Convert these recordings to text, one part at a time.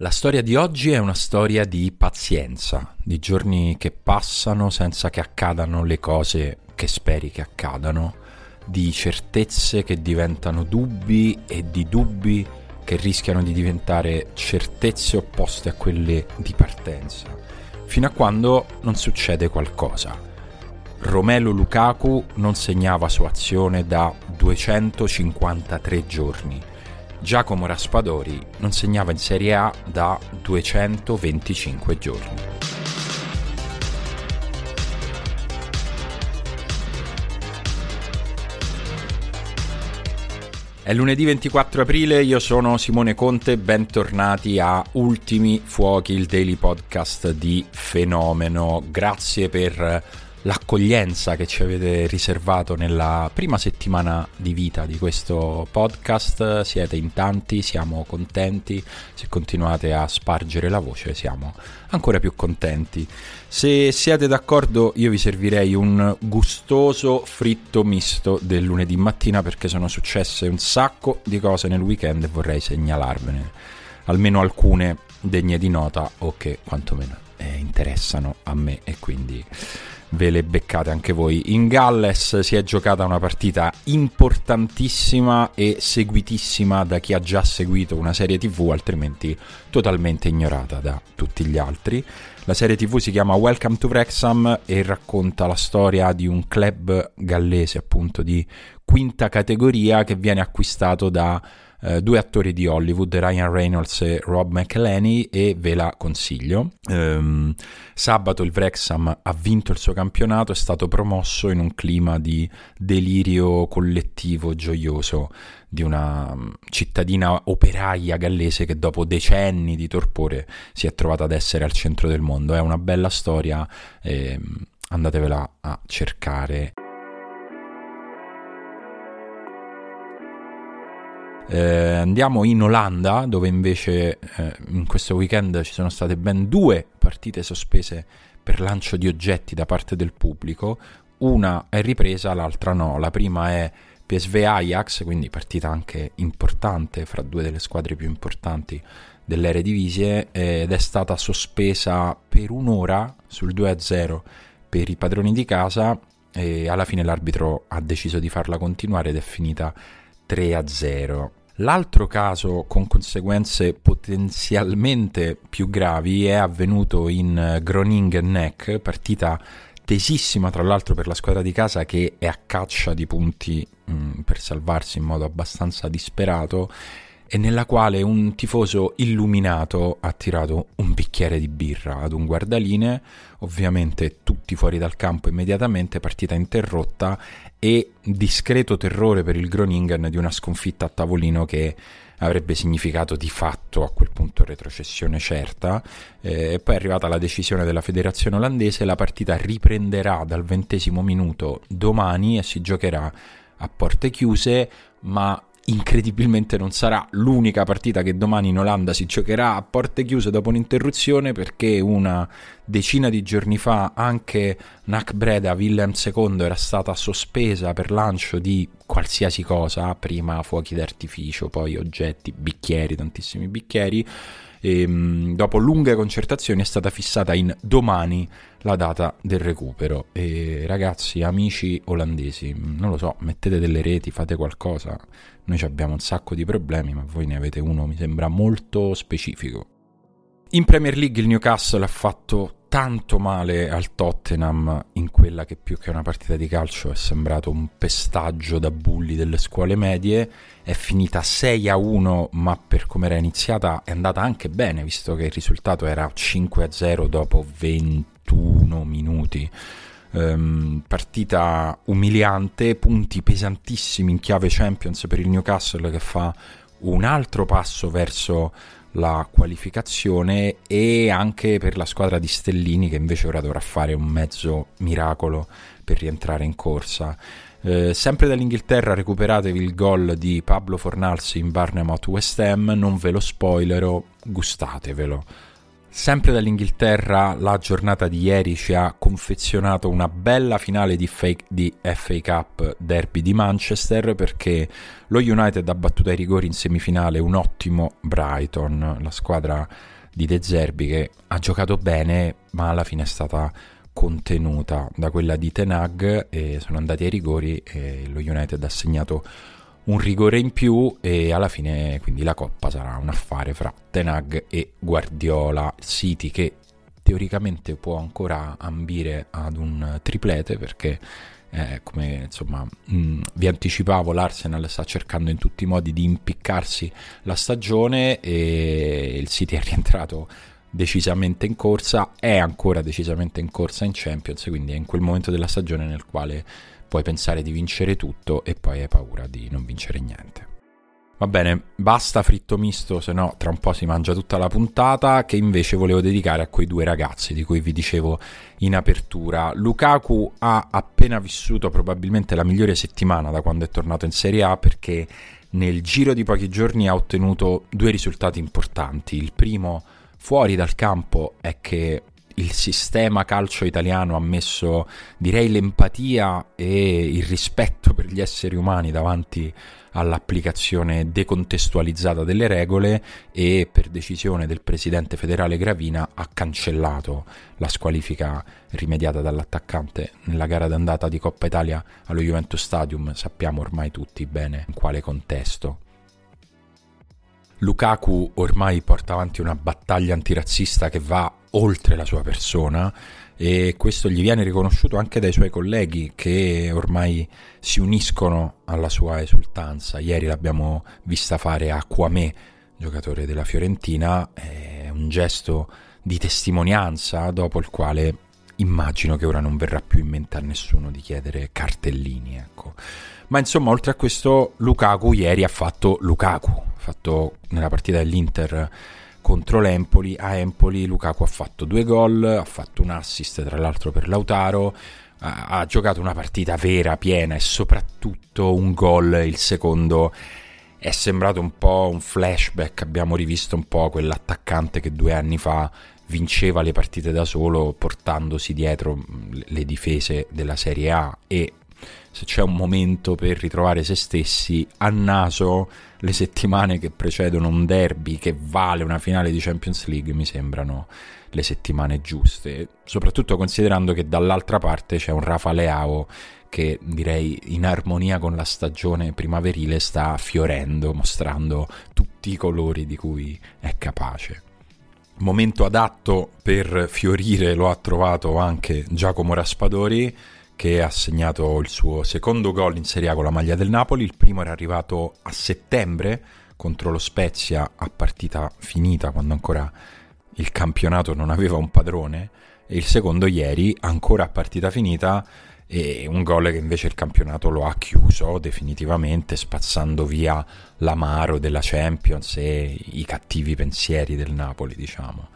La storia di oggi è una storia di pazienza, di giorni che passano senza che accadano le cose che speri che accadano, di certezze che diventano dubbi e di dubbi che rischiano di diventare certezze opposte a quelle di partenza, fino a quando non succede qualcosa. Romelo Lukaku non segnava sua azione da 253 giorni Giacomo Raspadori non segnava in Serie A da 225 giorni. È lunedì 24 aprile, io sono Simone Conte, bentornati a Ultimi Fuochi, il daily podcast di Fenomeno. Grazie per l'accoglienza che ci avete riservato nella prima settimana di vita di questo podcast. Siete in tanti, siamo contenti. Se continuate a spargere la voce, siamo ancora più contenti. Se siete d'accordo, io vi servirei un gustoso fritto misto del lunedì mattina perché sono successe un sacco di cose nel weekend e vorrei segnalarvene almeno alcune degne di nota o che quantomeno eh, interessano a me e quindi ve le beccate anche voi. In Galles si è giocata una partita importantissima e seguitissima da chi ha già seguito una serie TV, altrimenti totalmente ignorata da tutti gli altri. La serie TV si chiama Welcome to Wrexham e racconta la storia di un club gallese, appunto di quinta categoria, che viene acquistato da eh, due attori di Hollywood, Ryan Reynolds e Rob McElhenney, e ve la consiglio. Um, sabato il Wrexham ha vinto il suo campionato, è stato promosso in un clima di delirio collettivo gioioso di una mm, cittadina operaia gallese che dopo decenni di torpore si è trovata ad essere al centro del mondo. È una bella storia, eh, andatevela a cercare. Eh, andiamo in Olanda, dove invece eh, in questo weekend ci sono state ben due partite sospese per lancio di oggetti da parte del pubblico. Una è ripresa, l'altra no. La prima è PSV Ajax, quindi partita anche importante fra due delle squadre più importanti dell'Eredivisie ed è stata sospesa per un'ora sul 2-0 per i padroni di casa e alla fine l'arbitro ha deciso di farla continuare ed è finita 3-0. L'altro caso con conseguenze potenzialmente più gravi è avvenuto in Groningen Neck, partita tesissima tra l'altro per la squadra di casa che è a caccia di punti mh, mm, per salvarsi in modo abbastanza disperato e nella quale un tifoso illuminato ha tirato un bicchiere di birra ad un guardaline, ovviamente tutti fuori dal campo immediatamente, partita interrotta e discreto terrore per il Groningen di una sconfitta a tavolino che avrebbe significato di fatto a quel punto retrocessione certa. Eh, e poi è arrivata la decisione della federazione olandese, la partita riprenderà dal ventesimo minuto domani e si giocherà a porte chiuse, ma incredibilmente non sarà l'unica partita che domani in Olanda si giocherà a porte chiuse dopo un'interruzione perché una decina di giorni fa anche Nac Breda Willem II era stata sospesa per lancio di qualsiasi cosa, prima fuochi d'artificio, poi oggetti, bicchieri, tantissimi bicchieri. E, ehm, dopo lunghe concertazioni è stata fissata in domani la data del recupero. E ragazzi, amici olandesi, non lo so, mettete delle reti, fate qualcosa. Noi abbiamo un sacco di problemi, ma voi ne avete uno, mi sembra molto specifico. In Premier League il Newcastle ha fatto tanto male al Tottenham in quella che più che una partita di calcio è sembrato un pestaggio da bulli delle scuole medie. È finita 6 a 1, ma per come era iniziata è andata anche bene, visto che il risultato era 5 a 0 dopo 21 minuti. Um, partita umiliante, punti pesantissimi in chiave Champions per il Newcastle che fa un altro passo verso la qualificazione e anche per la squadra di Stellini che invece ora dovrà fare un mezzo miracolo per rientrare in corsa. Eh, sempre dall'Inghilterra recuperatevi il gol di Pablo Fornalsi in Barnemouth West Ham, non ve lo spoilerò, gustatevelo. Sempre dall'Inghilterra la giornata di ieri ci ha confezionato una bella finale di, fake, di, FA Cup Derby di Manchester perché lo United ha battuto ai rigori in semifinale un ottimo Brighton, la squadra di De Zerbi che ha giocato bene ma alla fine è stata contenuta da quella di Tenag e sono andati ai rigori e lo United ha segnato un rigore in più e alla fine quindi la coppa sarà un affare fra Tenag e Guardiola. City che teoricamente può ancora ambire ad un triplete perché eh, come insomma mh, mm, vi anticipavo l'Arsenal sta cercando in tutti i modi di impiccarsi la stagione e il City è rientrato decisamente in corsa è ancora decisamente in corsa in Champions quindi è in quel momento della stagione nel quale puoi pensare di vincere tutto e poi hai paura di non vincere niente. Va bene, basta fritto misto, se no tra un po' si mangia tutta la puntata, che invece volevo dedicare a quei due ragazzi di cui vi dicevo in apertura. Lukaku ha appena vissuto probabilmente la migliore settimana da quando è tornato in Serie A perché nel giro di pochi giorni ha ottenuto due risultati importanti. Il primo fuori dal campo è che il sistema calcio italiano ha messo, direi, l'empatia e il rispetto per gli esseri umani davanti all'applicazione decontestualizzata delle regole e per decisione del presidente federale Gravina ha cancellato la squalifica rimediata dall'attaccante nella gara d'andata di Coppa Italia allo Juventus Stadium, sappiamo ormai tutti bene in quale contesto. Lukaku ormai porta avanti una battaglia antirazzista che va oltre la sua persona e questo gli viene riconosciuto anche dai suoi colleghi che ormai si uniscono alla sua esultanza. Ieri l'abbiamo vista fare a Kwame, giocatore della Fiorentina, è un gesto di testimonianza dopo il quale immagino che ora non verrà più in mente a nessuno di chiedere cartellini, ecco. Ma insomma, oltre a questo, Lukaku ieri ha fatto Lukaku, ha fatto nella partita dell'Inter contro l'Empoli. A Empoli Lukaku ha fatto due gol, ha fatto un assist tra l'altro per Lautaro, ha, ha giocato una partita vera, piena e soprattutto un gol, il secondo è sembrato un po' un flashback, abbiamo rivisto un po' quell'attaccante che due anni fa vinceva le partite da solo portandosi dietro le difese della Serie A e se c'è un momento per ritrovare se stessi, a naso le settimane che precedono un derby che vale una finale di Champions League mi sembrano le settimane giuste, soprattutto considerando che dall'altra parte c'è un Rafa Leao che direi in armonia con la stagione primaverile sta fiorendo, mostrando tutti i colori di cui è capace. Momento adatto per fiorire lo ha trovato anche Giacomo Raspadori che ha segnato il suo secondo gol in Serie A con la maglia del Napoli. Il primo era arrivato a settembre contro lo Spezia a partita finita, quando ancora il campionato non aveva un padrone. E il secondo ieri, ancora a partita finita, e un gol che invece il campionato lo ha chiuso definitivamente, spazzando via l'amaro della Champions e i cattivi pensieri del Napoli, diciamo.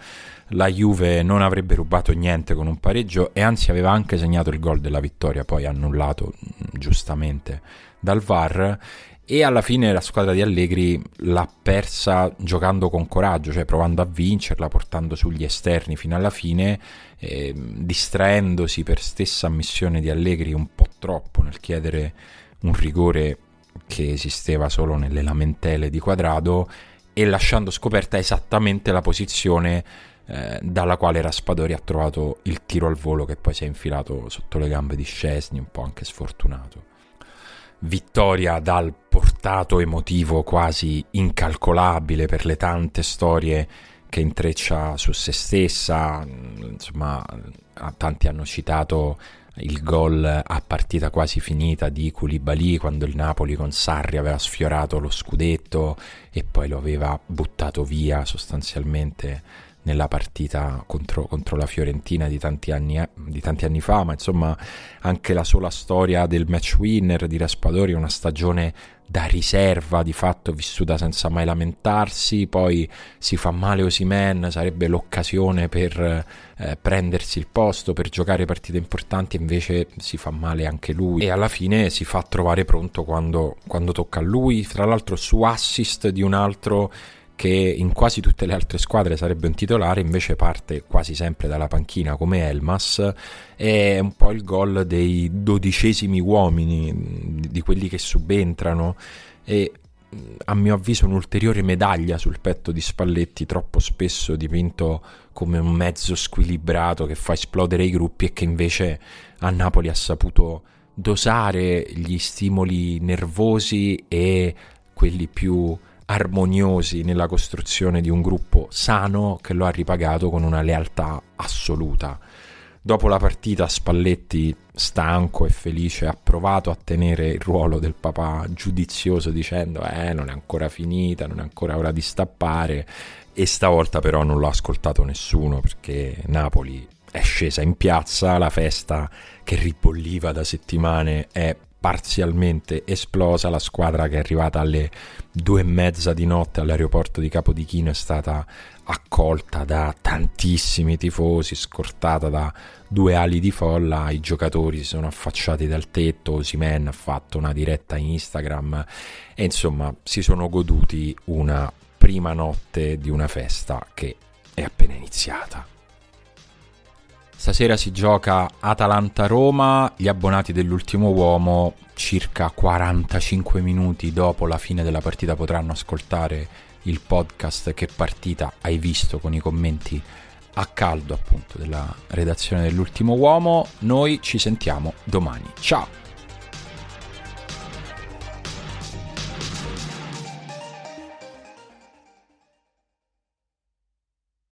La Juve non avrebbe rubato niente con un pareggio e anzi aveva anche segnato il gol della vittoria, poi annullato mm, giustamente dal VAR. E alla fine la squadra di Allegri l'ha persa giocando con coraggio, cioè provando a vincerla, portando sugli esterni fino alla fine, eh, distraendosi per stessa ammissione di Allegri un po' troppo nel chiedere un rigore che esisteva solo nelle lamentele di quadrado e lasciando scoperta esattamente la posizione eh, dalla quale Raspadori ha trovato il tiro al volo che poi si è infilato sotto le gambe di Scesni, un po' anche sfortunato. Vittoria dal portato emotivo quasi incalcolabile per le tante storie che intreccia su se stessa, insomma, tanti hanno citato il gol a partita quasi finita di Koulibaly quando il Napoli con Sarri aveva sfiorato lo scudetto e poi lo aveva buttato via sostanzialmente nella partita contro, contro la Fiorentina di tanti, anni, di tanti, anni, fa, ma insomma anche la sola storia del match winner di Raspadori una stagione da riserva di fatto vissuta senza mai lamentarsi, poi si fa male Osimen, sarebbe l'occasione per eh, prendersi il posto, per giocare partite importanti, invece si fa male anche lui. E alla fine si fa trovare pronto quando, quando tocca a lui, tra l'altro su assist di un altro che in quasi tutte le altre squadre sarebbe un titolare, invece parte quasi sempre dalla panchina come Elmas. È un po' il gol dei dodicesimi uomini, di quelli che subentrano. E a mio avviso un'ulteriore medaglia sul petto di Spalletti, troppo spesso dipinto come un mezzo squilibrato che fa esplodere i gruppi e che invece a Napoli ha saputo dosare gli stimoli nervosi e quelli più armoniosi nella costruzione di un gruppo sano che lo ha ripagato con una lealtà assoluta. Dopo la partita Spalletti, stanco e felice, ha provato a tenere il ruolo del papà giudizioso dicendo eh non è ancora finita, non è ancora ora di stappare e stavolta però non l'ha ascoltato nessuno perché Napoli è scesa in piazza, la festa che ribolliva da settimane è parzialmente esplosa, la squadra che è arrivata alle due e mezza di notte all'aeroporto di Capodichino è stata accolta da tantissimi tifosi, scortata da due ali di folla, i giocatori si sono affacciati dal tetto, Osimen ha fatto una diretta in Instagram e insomma si sono goduti una prima notte di una festa che è appena iniziata. Stasera si gioca Atalanta-Roma, gli abbonati dell'ultimo uomo circa 45 minuti dopo la fine della partita potranno ascoltare il podcast Che partita hai visto con i commenti a caldo appunto della redazione dell'ultimo uomo. Noi ci sentiamo domani. Ciao!